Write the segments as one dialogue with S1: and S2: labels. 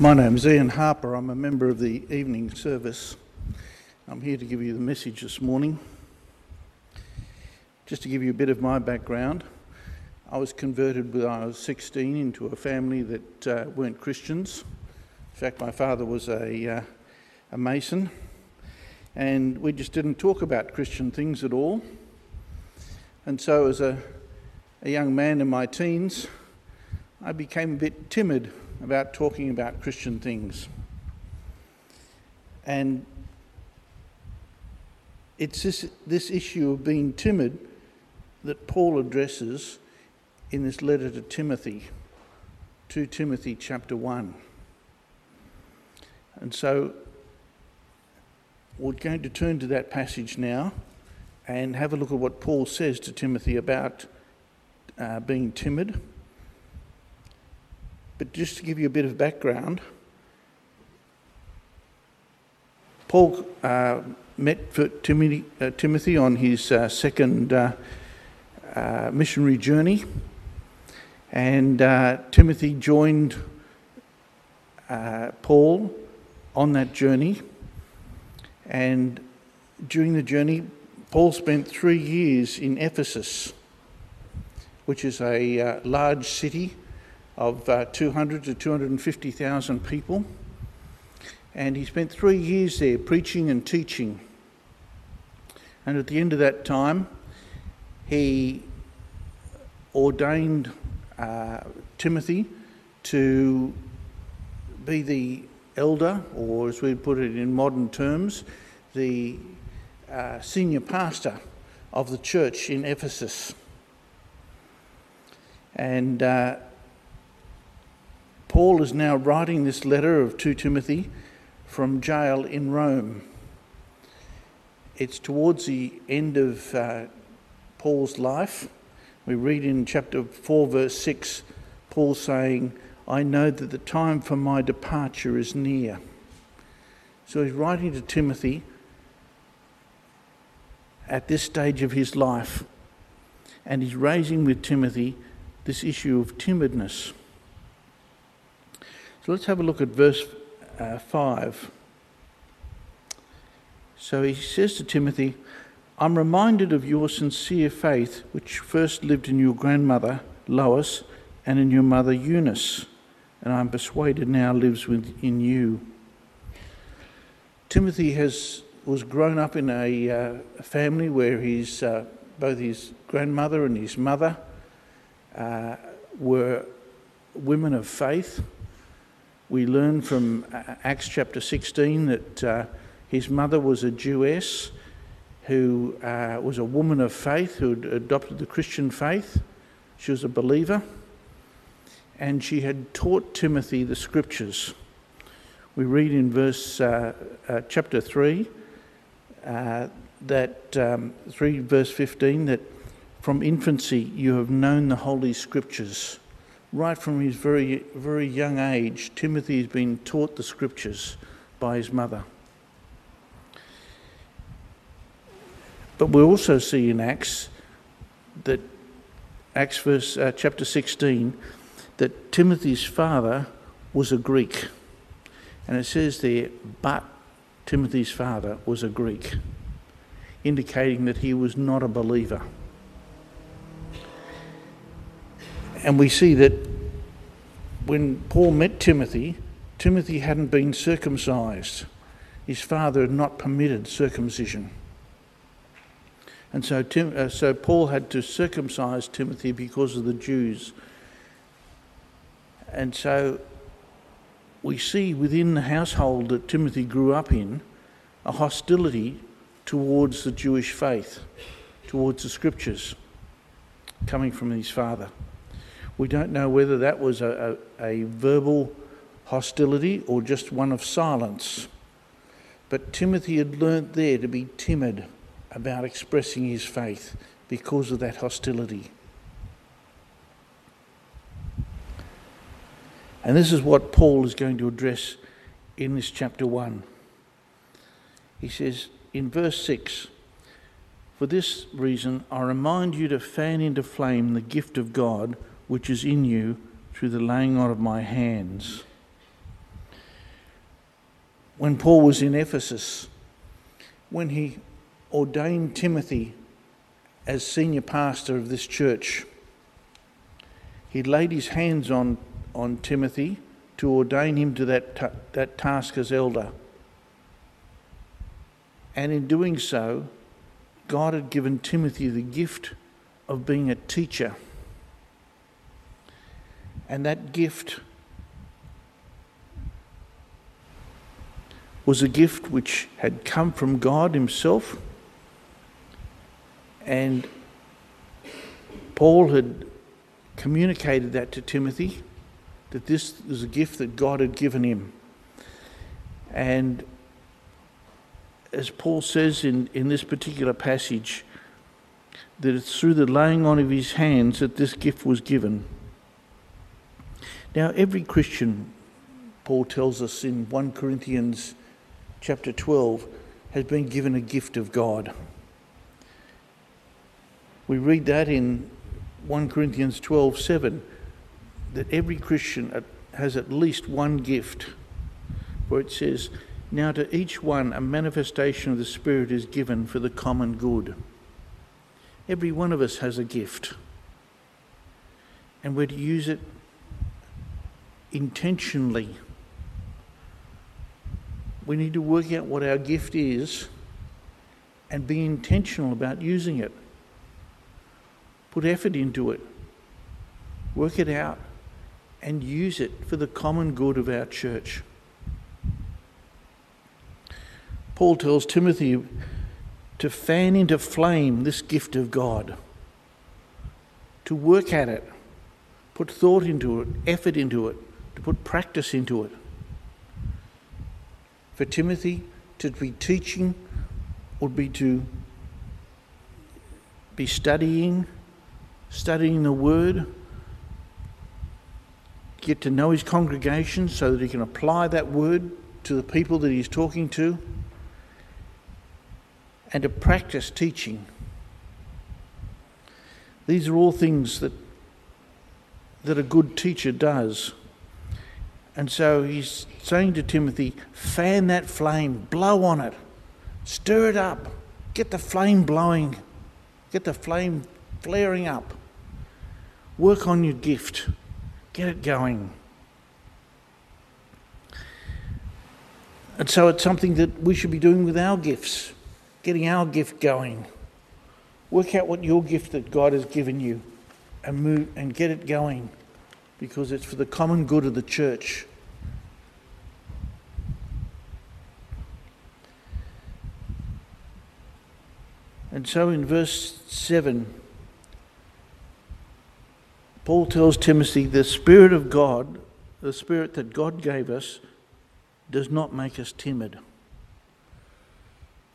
S1: My name is Ian Harper. I'm a member of the evening service. I'm here to give you the message this morning. Just to give you a bit of my background, I was converted when I was 16 into a family that uh, weren't Christians. In fact, my father was a, uh, a Mason, and we just didn't talk about Christian things at all. And so, as a, a young man in my teens, I became a bit timid about talking about Christian things. And it's this, this issue of being timid that Paul addresses in this letter to Timothy, 2 Timothy chapter 1. And so we're going to turn to that passage now and have a look at what Paul says to Timothy about uh, being timid but just to give you a bit of background, Paul uh, met Timothy, uh, Timothy, on his uh, second uh, uh, missionary journey, and uh, Timothy joined Paul on that journey. And during the journey, Paul spent three years in Ephesus, which is a large city of uh, 200 to 250,000 people. And he spent three years there preaching and teaching. And at the end of that time, he ordained uh, Timothy to be the elder, or as we put it in modern terms, the uh, senior pastor of the church in Ephesus. And uh, Paul is now writing this letter of 2 Timothy from jail in Rome. It's towards the end of uh, Paul's life. We read in chapter 4, verse 6, Paul saying, I know that the time for my departure is near. So he's writing to Timothy at this stage of his life, and he's raising with Timothy this issue of timidness. So let's have a look at verse uh, 5. So he says to Timothy, I'm reminded of your sincere faith, which first lived in your grandmother, Lois, and in your mother, Eunice, and I'm persuaded now lives within you. Timothy has, was grown up in a, uh, family where his, uh, both his grandmother and his mother uh, were women of faith we learn from uh, Acts chapter 16 that uh, his mother was a Jewess who uh, was a woman of faith who had adopted the Christian faith. She was a believer and she had taught Timothy the scriptures. We read in verse uh, uh, chapter 3 uh, that um, 3 verse 15 that from infancy you have known the holy scriptures right from his very, very young age, Timothy has been taught the scriptures by his mother. But we also see in Acts that Acts verse uh, chapter 16 that Timothy's father was a Greek. And it says there, but Timothy's father was a Greek, indicating that he was not a believer. And we see that when Paul met Timothy, Timothy hadn't been circumcised. His father had not permitted circumcision. And so, Tim, uh, so Paul had to circumcise Timothy because of the Jews. And so we see within the household that Timothy grew up in a hostility towards the Jewish faith, towards the scriptures, coming from his father. We don't know whether that was a, a, a verbal hostility or just one of silence. But Timothy had learnt there to be timid about expressing his faith because of that hostility. And this is what Paul is going to address in this chapter 1. He says in verse 6 For this reason, I remind you to fan into flame the gift of God which is in you through the laying on of my hands. when Paul was in Ephesus, when he ordained Timothy as senior pastor of this church. He laid his hands on, on Timothy to ordain him to that, ta- that task as elder. And in doing so, God had given Timothy the gift of being a teacher. And that gift was a gift which had come from God Himself. And Paul had communicated that to Timothy, that this was a gift that God had given him. And as Paul says in, in this particular passage, that it's through the laying on of his hands that this gift was given. Now, every Christian, Paul tells us in 1 Corinthians chapter 12, has been given a gift of God. We read that in 1 Corinthians 12 7, that every Christian has at least one gift, where it says, Now to each one a manifestation of the Spirit is given for the common good. Every one of us has a gift, and we're to use it intentionally. We need to work out what our gift is and be intentional about using it. Put effort into it. Work it out and use it for the common good of our church. Paul tells Timothy to fan into flame this gift of God, to work at it, put thought into it, effort into it, to put practice into it. For Timothy to be teaching would be to be studying, studying the Word, get to know his congregation so that he can apply that Word to the people that he's talking to, and to practice teaching. These are all things that, that a good teacher does. And so he's saying to Timothy, fan that flame, blow on it, stir it up, get the flame blowing, get the flame flaring up. Work on your gift, get it going. And so it's something that we should be doing with our gifts, getting our gift going. Work out what your gift that God has given you and move and get it going because it's for the common good of the church. And so in verse 7, Paul tells Timothy the Spirit of God, the Spirit that God gave us, does not make us timid.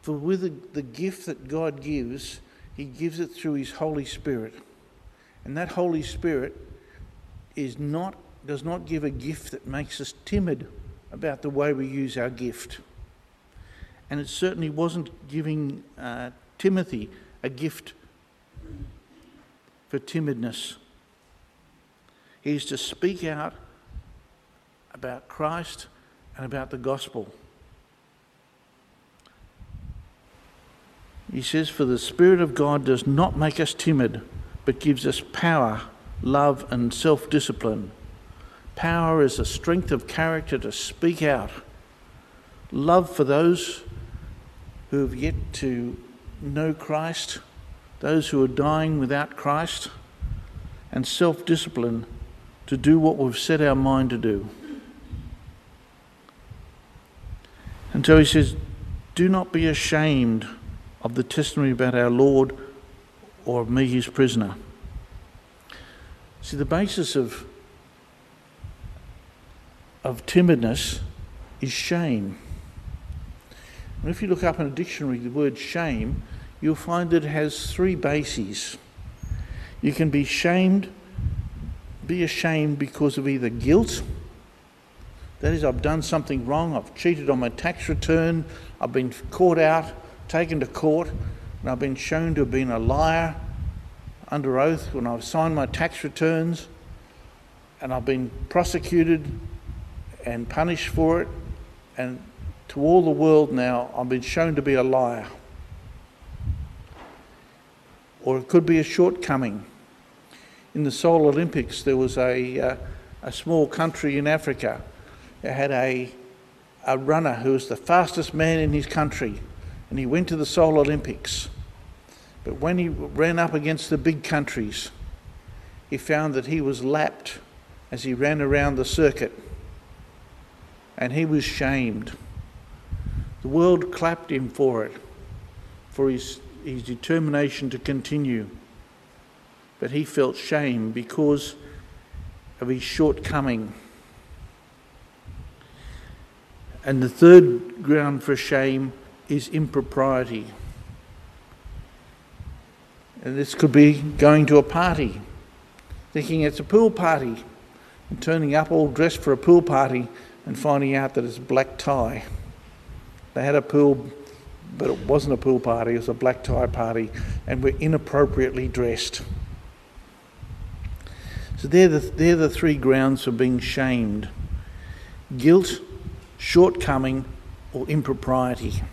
S1: For with the, gift that God gives, He gives it through His Holy Spirit. And that Holy Spirit is not, does not give a gift that makes us timid about the way we use our gift. And it certainly wasn't giving uh, Timothy a gift for timidness. He is to speak out about Christ and about the gospel. He says, For the Spirit of God does not make us timid, but gives us power, love, and self discipline. Power is a strength of character to speak out. Love for those who have yet to know Christ, those who are dying without Christ, and self discipline to do what we've set our mind to do. And so he says, Do not be ashamed of the testimony about our Lord or of me, his prisoner. See, the basis of, of timidness is shame. And if you look up in a dictionary the word shame, you'll find that it has three bases. You can be shamed, be ashamed because of either guilt, that is, I've done something wrong, I've cheated on my tax return, I've been caught out, taken to court, and I've been shown to have been a liar under oath when I've signed my tax returns, and I've been prosecuted and punished for it, and to all the world now, I've been shown to be a liar. Or it could be a shortcoming. In the Seoul Olympics, there was a, uh, a small country in Africa that had a, a runner who was the fastest man in his country, and he went to the Seoul Olympics. But when he ran up against the big countries, he found that he was lapped as he ran around the circuit, and he was shamed. The world clapped him for it, for his, his determination to continue. But he felt shame because of his shortcoming. And the third ground for shame is impropriety. And this could be going to a party, thinking it's a pool party, and turning up all dressed for a pool party and finding out that it's black tie. They had a pool, but it wasn't a pool party, it was a black tie party, and were inappropriately dressed. So they're the, they're the three grounds for being shamed guilt, shortcoming, or impropriety.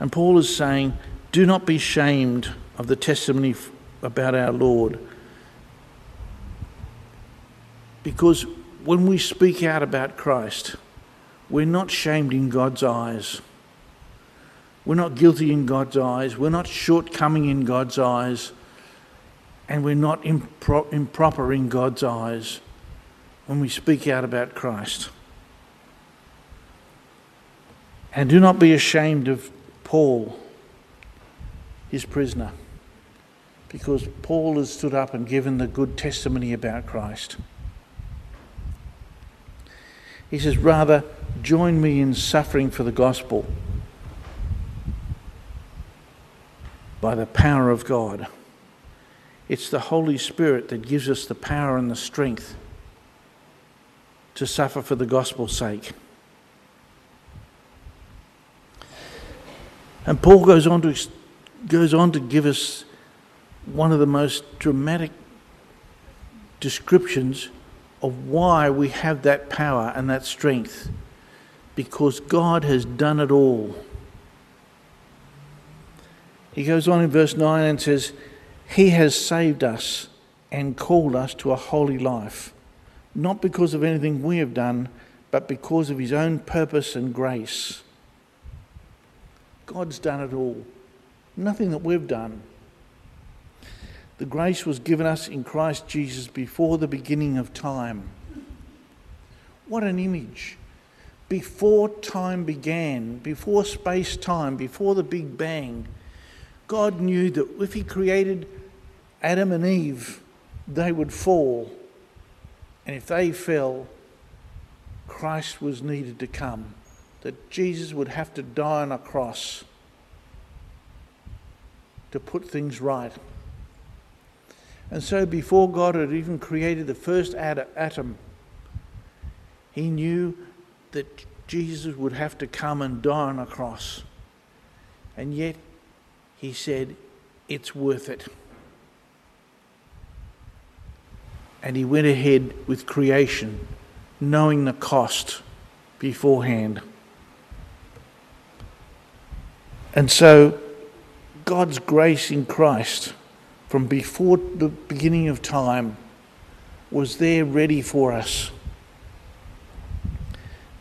S1: And Paul is saying, do not be shamed of the testimony about our Lord. Because when we speak out about Christ, we're not shamed in God's eyes. We're not guilty in God's eyes. We're not shortcoming in God's eyes. And we're not impro- improper in God's eyes when we speak out about Christ. And do not be ashamed of Paul his prisoner because Paul has stood up and given the good testimony about Christ. He says, Rather, join me in suffering for the gospel by the power of God. It's the Holy Spirit that gives us the power and the strength to suffer for the gospel's sake. And Paul goes on to goes on to give us one of the most dramatic descriptions of why we have that power and that strength. Because God has done it all. He goes on in verse 9 and says, He has saved us and called us to a holy life, not because of anything we have done, but because of His own purpose and grace. God's done it all. Nothing that we've done. The grace was given us in Christ Jesus before the beginning of time. What an image. Before time began, before space time, before the Big Bang, God knew that if He created Adam and Eve, they would fall. And if they fell, Christ was needed to come, that Jesus would have to die on a cross to put things right. And so, before God had even created the first atom, he knew that Jesus would have to come and die on a cross. And yet, he said, It's worth it. And he went ahead with creation, knowing the cost beforehand. And so, God's grace in Christ from before the beginning of time was there ready for us.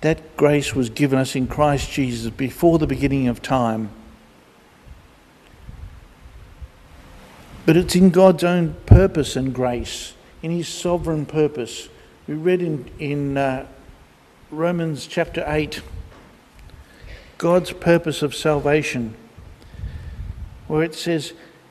S1: That grace was given us in Christ Jesus before the beginning of time. But it's in God's own purpose and grace, in His sovereign purpose. We read in, in uh, Romans chapter 8 God's purpose of salvation where it says,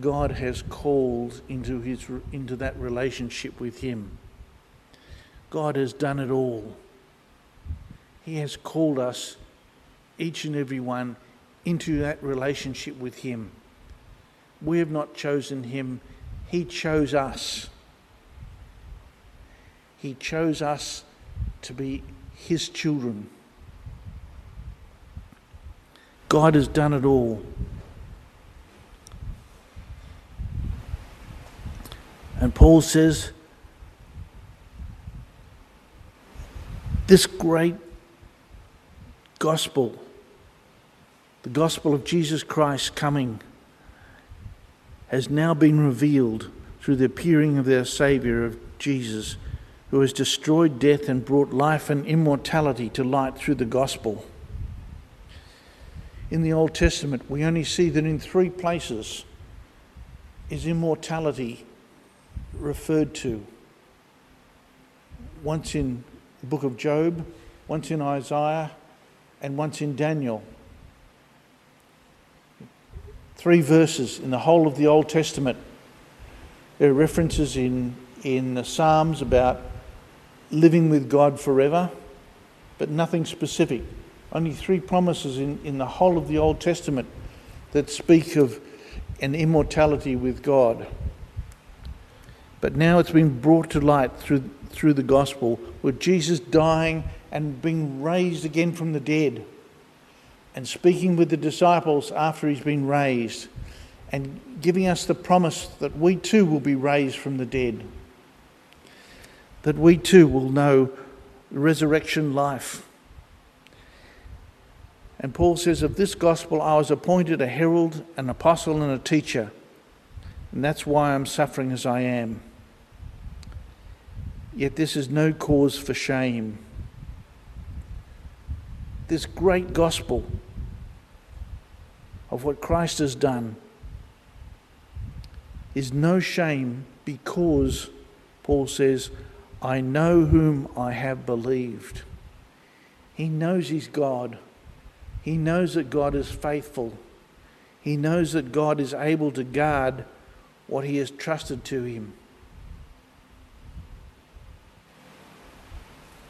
S1: God has called into, his, into that relationship with Him. God has done it all. He has called us each and every one into that relationship with Him. We have not chosen Him, He chose us. He chose us to be His children. God has done it all. And Paul says, this great gospel, the gospel of Jesus Christ coming, has now been revealed through the appearing of their Saviour, of Jesus, who has destroyed death and brought life and immortality to light through the gospel. In the Old Testament, we only see that in three places is immortality referred to. Once in the book of Job, once in Isaiah, and once in Daniel. Three verses in the whole of the Old Testament. There are references in, in the Psalms about living with God forever, but nothing specific. Only three promises in, in the whole of the Old Testament that speak of an immortality with God. But now it's been brought to light through, through the gospel with Jesus dying and being raised again from the dead and speaking with the disciples after he's been raised and giving us the promise that we too will be raised from the dead, that we too will know resurrection life. And Paul says, Of this gospel I was appointed a herald, an apostle, and a teacher. And that's why I'm suffering as I am. Yet this is no cause for shame. This great gospel of what Christ has done is no shame because, Paul says, I know whom I have believed. He knows he's God. He knows that God is faithful. He knows that God is able to guard what he has trusted to him.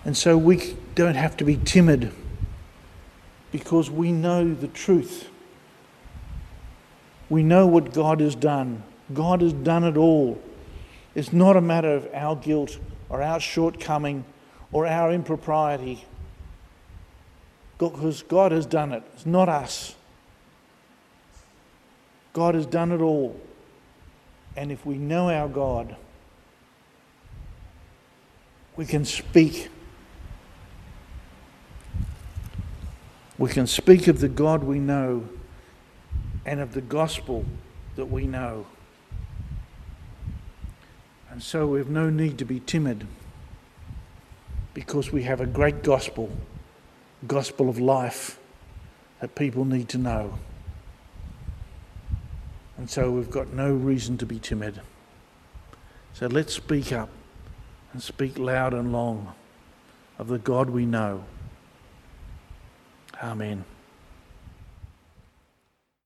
S1: And so we don't have to be timid because we know the truth. We know what God has done. God has done it all. It's not a matter of our guilt or our shortcoming or our impropriety. Because God has done it. It's not us. God has done it all. And if we know our God, we can speak We can speak of the God we know and of the gospel that we know. And so we have no need to be timid because we have a great gospel, gospel of life that people need to know. And so we've got no reason to be timid. So let's speak up and speak loud and long of the God we know. Amen.